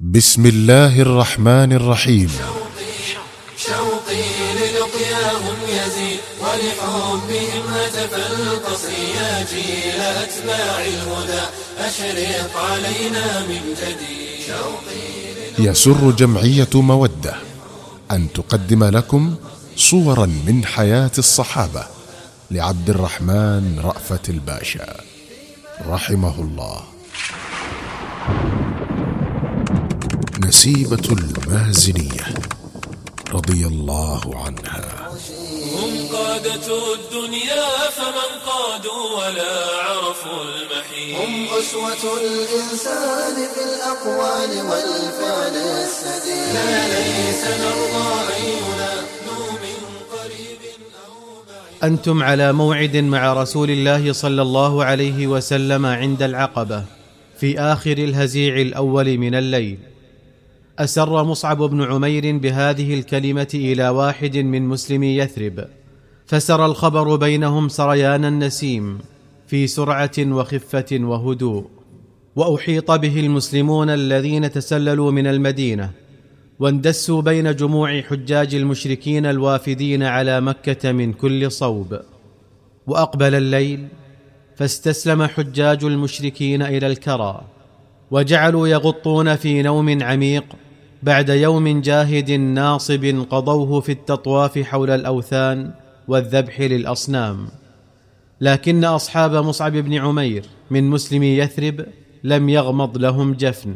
بسم الله الرحمن الرحيم. شوقي للقياهم يزيد ولحبهم هتف القصر يا جيل أتباع الهدى أشرق علينا من جديد شوقي يسر جمعية مودة أن تقدم لكم صورا من حياة الصحابة لعبد الرحمن رأفت الباشا. رحمه الله. نسيبة المازنية رضي الله عنها. هم قادة الدنيا فمن قادوا ولا عرفوا المحيط. هم أسوة الإنسان في الأقوال والفعل السديد. لا ليس نرضى أن ينادوا من قريب أو بعيد. أنتم على موعد مع رسول الله صلى الله عليه وسلم عند العقبة في آخر الهزيع الأول من الليل. أسر مصعب بن عمير بهذه الكلمة إلى واحد من مسلمي يثرب فسر الخبر بينهم سريان النسيم في سرعة وخفة وهدوء وأحيط به المسلمون الذين تسللوا من المدينة واندسوا بين جموع حجاج المشركين الوافدين على مكة من كل صوب. وأقبل الليل فاستسلم حجاج المشركين إلى الكرى وجعلوا يغطون في نوم عميق بعد يوم جاهد ناصب قضوه في التطواف حول الأوثان والذبح للأصنام. لكن أصحاب مصعب بن عمير من مسلمي يثرب لم يغمض لهم جفن.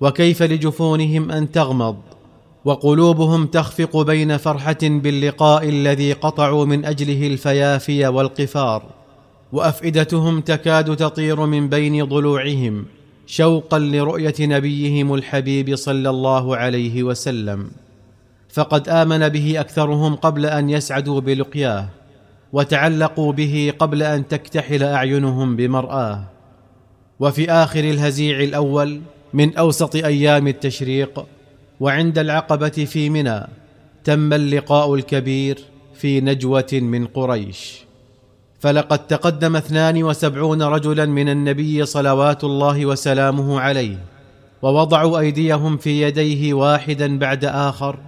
وكيف لجفونهم أن تغمض؟ وقلوبهم تخفق بين فرحة باللقاء الذي قطعوا من أجله الفيافي والقفار. وأفئدتهم تكاد تطير من بين ضلوعهم. شوقا لرؤية نبيهم الحبيب صلى الله عليه وسلم فقد آمن به أكثرهم قبل أن يسعدوا بلقياه وتعلقوا به قبل أن تكتحل أعينهم بمرآه. وفي آخر الهزيع الأول من أوسط أيام التشريق وعند العقبة في منى تم اللقاء الكبير في نجوة من قريش. فلقد تقدم اثنان وسبعون رجلا من النبي صلوات الله وسلامه عليه ووضعوا أيديهم في يديه واحدا بعد آخر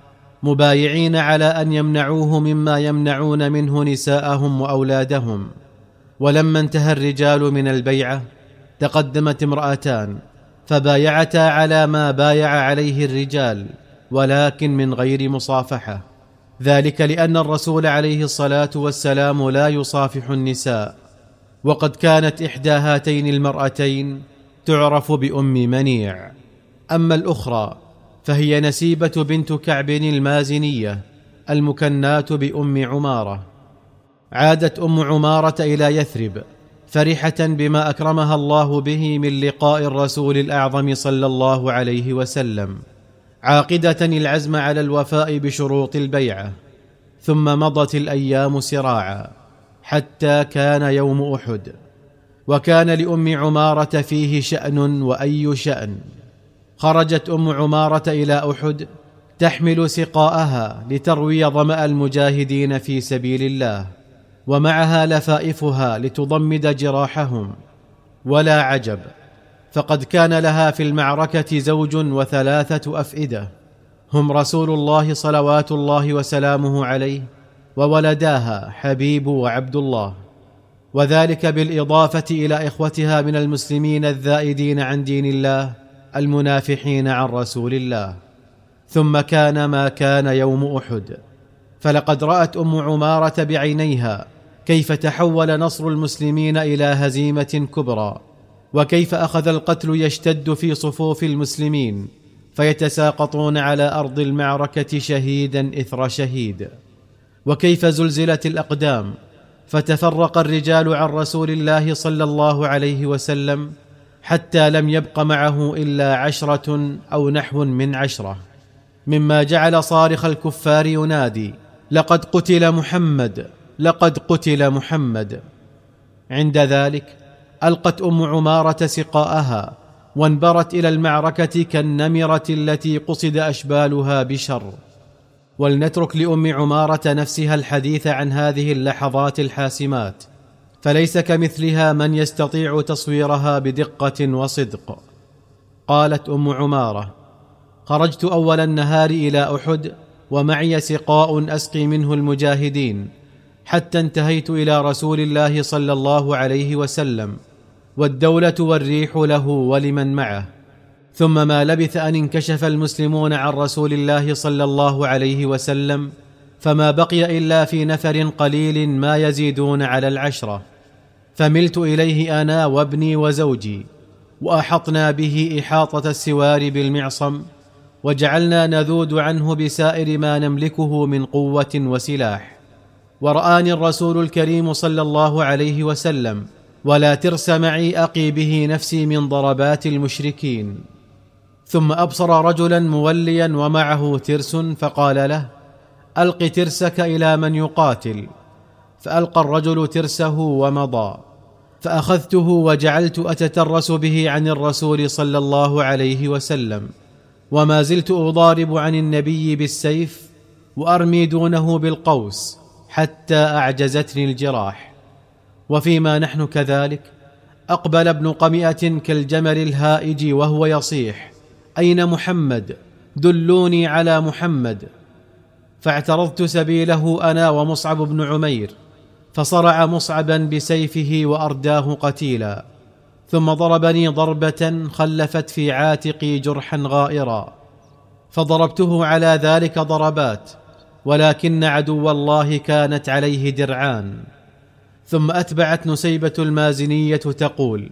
مبايعين على أن يمنعوه مما يمنعون منه نساءهم وأولادهم. ولما انتهى الرجال من البيعة تقدمت امرأتان فبايعتا على ما بايع عليه الرجال ولكن من غير مصافحة. ذلك لأن الرسول عليه الصلاة والسلام لا يصافح النساء وقد كانت إحدى هاتين المرأتين تعرف بأم منيع. أما الأخرى فهي نسيبة بنت كعب المازنية المكناه بأم عمارة. عادت أم عمارة إلى يثرب فرحة بما أكرمها الله به من لقاء الرسول الأعظم صلى الله عليه وسلم. عاقدة العزم على الوفاء بشروط البيعة ثم مضت الأيام سراعا حتى كان يوم أحد وكان لأم عمارة فيه شأن وأي شأن. خرجت أم عمارة إلى أحد تحمل سقاءها لتروي ظمأ المجاهدين في سبيل الله ومعها لفائفها لتضمد جراحهم. ولا عجب فقد كان لها في المعركة زوج وثلاثة أفئدة. هم رسول الله صلوات الله وسلامه عليه وولداها حبيب وعبد الله. وذلك بالإضافة إلى إخوتها من المسلمين الذائدين عن دين الله المنافحين عن رسول الله. ثم كان ما كان يوم أحد. فلقد رأت أم عمارة بعينيها كيف تحول نصر المسلمين إلى هزيمة كبرى. وكيف أخذ القتل يشتد في صفوف المسلمين فيتساقطون على أرض المعركة شهيدا إثر شهيد. وكيف زلزلت الأقدام فتفرق الرجال عن رسول الله صلى الله عليه وسلم حتى لم يبق معه إلا عشرة أو نحو من عشرة. مما جعل صارخ الكفار ينادي لقد قتل محمد لقد قتل محمد. عند ذلك ألقت أم عمارة سقاءها وانبرت إلى المعركة كالنمرة التي قصد أشبالها بشر. ولنترك لأم عمارة نفسها الحديث عن هذه اللحظات الحاسمات فليس كمثلها من يستطيع تصويرها بدقة وصدق. قالت أم عمارة خرجت أول النهار إلى أحد ومعي سقاء أسقي منه المجاهدين حتى انتهيت إلى رسول الله صلى الله عليه وسلم. والدولة والريح له ولمن معه. ثم ما لبث أن انكشف المسلمون عن رسول الله صلى الله عليه وسلم فما بقي إلا في نفر قليل ما يزيدون على العشرة. فملت إليه أنا وابني وزوجي وأحطنا به إحاطة السوار بالمعصم وجعلنا نذود عنه بسائر ما نملكه من قوة وسلاح. ورآني الرسول الكريم صلى الله عليه وسلم ولا ترس معي أقي به نفسي من ضربات المشركين. ثم أبصر رجلا موليا ومعه ترس فقال له ألق ترسك إلى من يقاتل. فألقى الرجل ترسه ومضى. فأخذته وجعلت أتترس به عن الرسول صلى الله عليه وسلم. وما زلت أضارب عن النبي بالسيف وأرمي دونه بالقوس حتى أعجزتني الجراح. وفيما نحن كذلك. أقبل ابن قمئة كالجمل الهائج وهو يصيح. أين محمد؟ دلوني على محمد. فاعترضت سبيله أنا ومصعب بن عمير. فصرع مصعبا بسيفه وأرداه قتيلا. ثم ضربني ضربة خلفت في عاتقي جرحا غائرا. فضربته على ذلك ضربات. ولكن عدو الله كانت عليه درعان. ثم أتبعت نسيبة المازنية تقول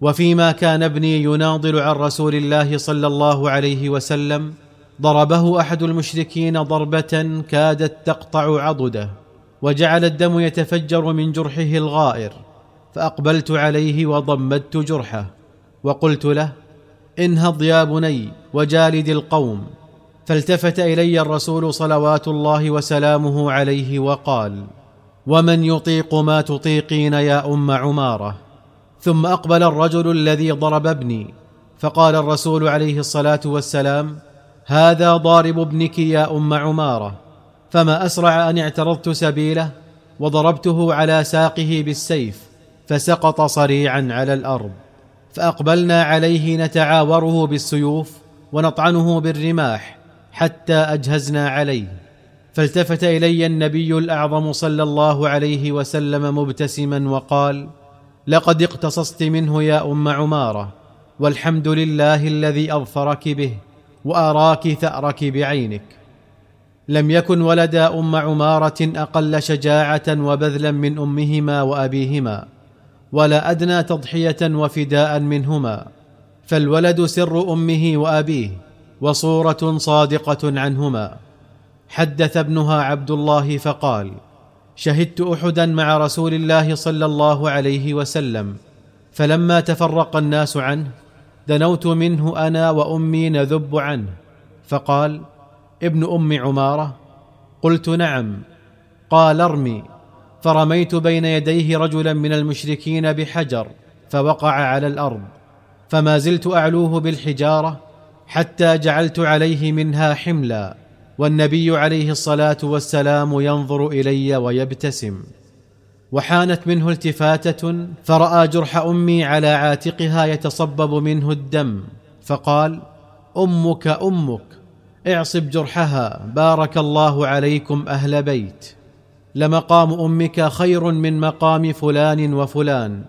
وفيما كان ابني يناضل عن رسول الله صلى الله عليه وسلم ضربه أحد المشركين ضربة كادت تقطع عضده وجعل الدم يتفجر من جرحه الغائر فأقبلت عليه وضمدت جرحه وقلت له انهض يا بني وجالد القوم. فالتفت إلي الرسول صلوات الله وسلامه عليه وقال ومن يطيق ما تطيقين يا ام عماره؟ ثم اقبل الرجل الذي ضرب ابني فقال الرسول عليه الصلاه والسلام هذا ضارب ابنك يا ام عماره. فما اسرع ان اعترضت سبيله وضربته على ساقه بالسيف فسقط صريعا على الأرض. فاقبلنا عليه نتعاوره بالسيوف ونطعنه بالرماح حتى اجهزنا عليه. فالتفت إلي النبي الأعظم صلى الله عليه وسلم مبتسما وقال لقد اقتصصت منه يا أم عمارة والحمد لله الذي أظفرك به وآراك ثأرك بعينك. لم يكن ولدا أم عمارة أقل شجاعة وبذلا من أمهما وأبيهما ولا أدنى تضحية وفداء منهما فالولد سر أمه وأبيه وصورة صادقة عنهما. حدث ابنها عبد الله فقال شهدت احدا مع رسول الله صلى الله عليه وسلم فلما تفرق الناس عنه دنوت منه أنا وأمي نذب عنه. فقال ابن أم عمارة. قلت نعم. قال ارمي. فرميت بين يديه رجلا من المشركين بحجر فوقع على الأرض فما زلت أعلوه بالحجارة حتى جعلت عليه منها حملا. والنبي عليه الصلاة والسلام ينظر إلي ويبتسم. وحانت منه التفاتة فرأى جرح أمي على عاتقها يتصبب منه الدم. فقال أمك أمك اعصب جرحها بارك الله عليكم أهل بيت. لمقام أمك خير من مقام فلان وفلان.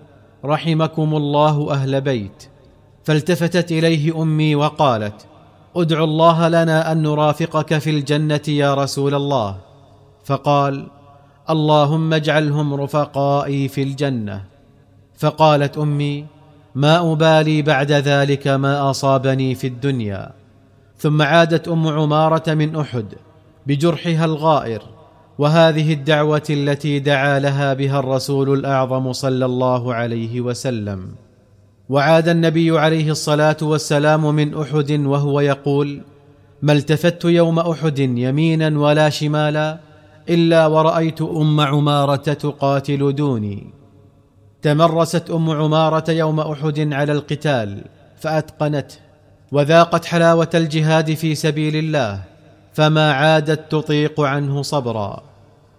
رحمكم الله أهل بيت. فالتفتت إليه أمي وقالت ادع الله لنا أن نرافقك في الجنة يا رسول الله. فقال اللهم اجعلهم رفقائي في الجنة. فقالت أمي ما أبالي بعد ذلك ما أصابني في الدنيا. ثم عادت أم عمارة من أحد بجرحها الغائر. وهذه الدعوة التي دعا لها بها الرسول الأعظم صلى الله عليه وسلم. وعاد النبي عليه الصلاة والسلام من أحد وهو يقول ما التفت يوم أحد يمينا ولا شمالا إلا ورأيت أم عمارة تقاتل دوني. تمرست أم عمارة يوم أحد على القتال فأتقنته وذاقت حلاوة الجهاد في سبيل الله فما عادت تطيق عنه صبرا.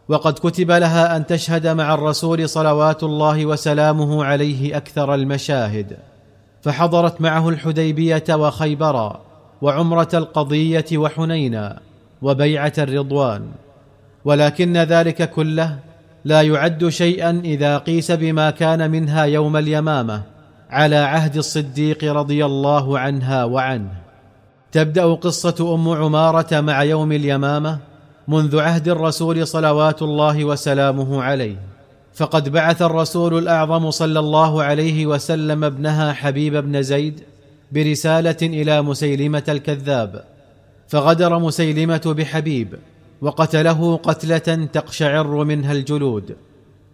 وقد كتب لها أن تشهد مع الرسول صلوات الله وسلامه عليه أكثر المشاهد. فحضرت معه الحديبية وخيبرا وعمرة القضية وحنينا وبيعة الرضوان. ولكن ذلك كله لا يعد شيئا إذا قيس بما كان منها يوم اليمامة على عهد الصديق رضي الله عنها وعنه. تبدأ قصة أم عمارة مع يوم اليمامة منذ عهد الرسول صلوات الله وسلامه عليه. فقد بعث الرسول الأعظم صلى الله عليه وسلم ابنها حبيب بن زيد برسالة إلى مسيلمة الكذاب. فغدر مسيلمة بحبيب وقتله قتلة تقشعر منها الجلود.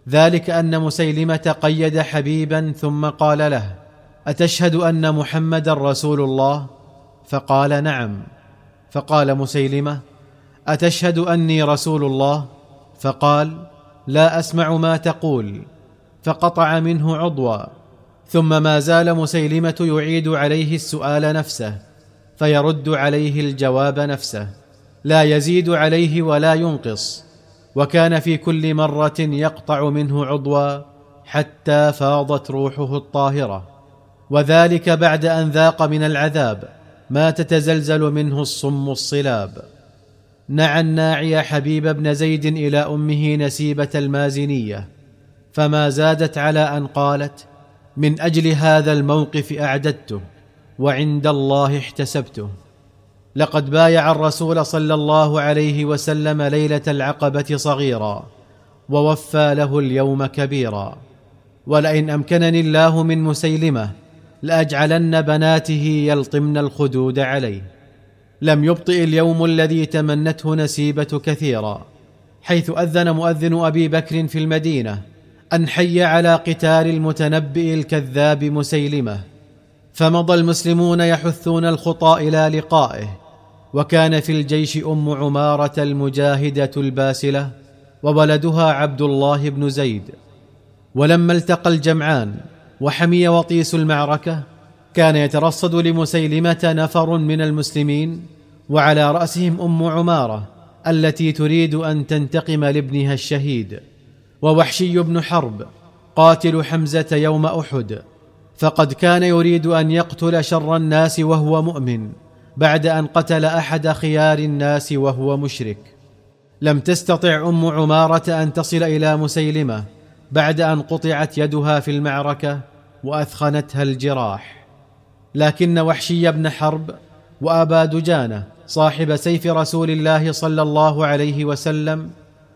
ذلك أن مسيلمة قيد حبيبا ثم قال له أتشهد أن محمدا رسول الله؟ فقال نعم. فقال مسيلمة أتشهد أني رسول الله؟ فقال لا أسمع ما تقول. فقطع منه عضوا. ثم ما زال مسيلمة يعيد عليه السؤال نفسه فيرد عليه الجواب نفسه. لا يزيد عليه ولا ينقص. وكان في كل مرة يقطع منه عضوا حتى فاضت روحه الطاهرة. وذلك بعد أن ذاق من العذاب ما تتزلزل منه الصم الصلاب. نعى الناعي حبيب بن زيد إلى أمه نسيبة المازنية فما زادت على أن قالت من أجل هذا الموقف أعددته وعند الله احتسبته. لقد بايع الرسول صلى الله عليه وسلم ليلة العقبة صغيرا ووفى له اليوم كبيرا. ولئن أمكنني الله من مسيلمة لأجعلن بناته يلطمن الخدود عليه. لم يبطئ اليوم الذي تمنته نسيبة كثيرا حيث أذن مؤذن أبي بكر في المدينة أن حي على قتال المتنبئ الكذاب مسيلمة فمضى المسلمون يحثون الخطى إلى لقائه وكان في الجيش أم عمارة المجاهدة الباسلة وولدها عبد الله بن زيد. ولما التقى الجمعان وحمي وطيس المعركة كان يترصد لمسيلمة نفر من المسلمين وعلى رأسهم أم عمارة التي تريد أن تنتقم لابنها الشهيد ووحشي بن حرب قاتل حمزة يوم أحد فقد كان يريد أن يقتل شر الناس وهو مؤمن بعد أن قتل أحد خيار الناس وهو مشرك. لم تستطع أم عمارة أن تصل إلى مسيلمة بعد أن قطعت يدها في المعركة وأثخنتها الجراح. لكن وحشي بن حرب وأبا دجانة صاحب سيف رسول الله صلى الله عليه وسلم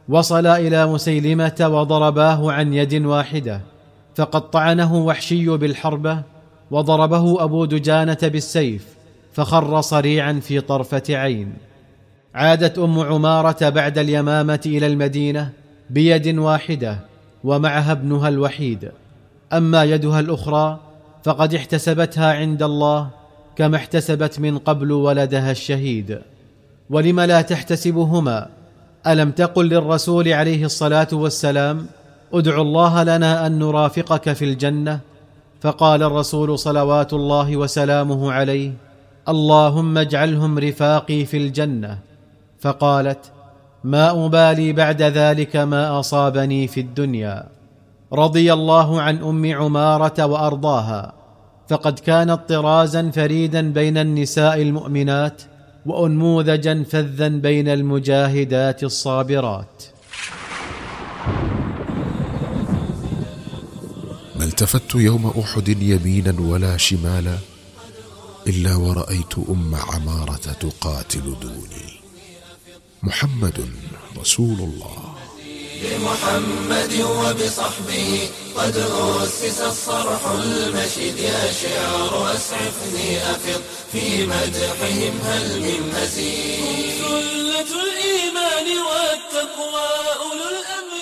وصلا إلى مسيلمة وضرباه عن يد واحدة فقد طعنه وحشي بالحربة وضربه أبو دجانة بالسيف فخر صريعا في طرفة عين. عادت أم عمارة بعد اليمامة إلى المدينة بيد واحدة ومعها ابنها الوحيد. أما يدها الأخرى فقد احتسبتها عند الله كما احتسبت من قبل ولدها الشهيد. ولم لا تحتسبهما؟ ألم تقل للرسول عليه الصلاة والسلام ادع الله لنا أن نرافقك في الجنة فقال الرسول صلوات الله وسلامه عليه اللهم اجعلهم رفاقي في الجنة فقالت ما أبالي بعد ذلك ما أصابني في الدنيا. رضي الله عن أم عمارة وأرضاها. فقد كانت طرازا فريدا بين النساء المؤمنات وانموذجا فذا بين المجاهدات الصابرات. ما التفت يوم أحد يمينا ولا شمالا إلا ورأيت أم عمارة تقاتل دوني. محمد رسول الله. بمحمد وبصحبه قد أسس الصرح المشيد يا شعر أسعفني أفض في مدحهم هل من مزيد؟ سلة الإيمان والتقوى أولو الأمر